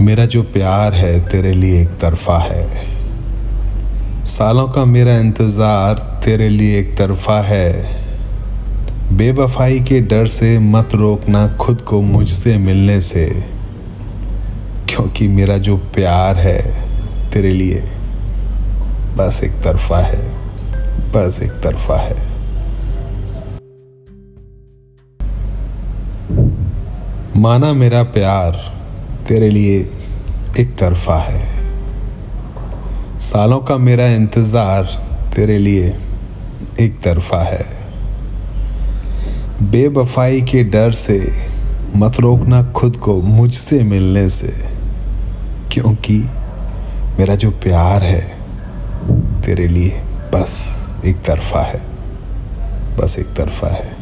मेरा जो प्यार है तेरे लिए एक तरफा है। सालों का मेरा इंतज़ार तेरे लिए एक तरफा है। बेवफाई के डर से मत रोकना खुद को मुझसे मिलने से, क्योंकि मेरा जो प्यार है तेरे लिए बस एक तरफा है, बस एक तरफा है। माना मेरा प्यार तेरे लिए एक तरफा है। सालों का मेरा इंतज़ार तेरे लिए एक तरफा है। बेवफाई के डर से मत रोकना खुद को मुझसे मिलने से, क्योंकि मेरा जो प्यार है तेरे लिए बस एक तरफा है, बस एक तरफा है।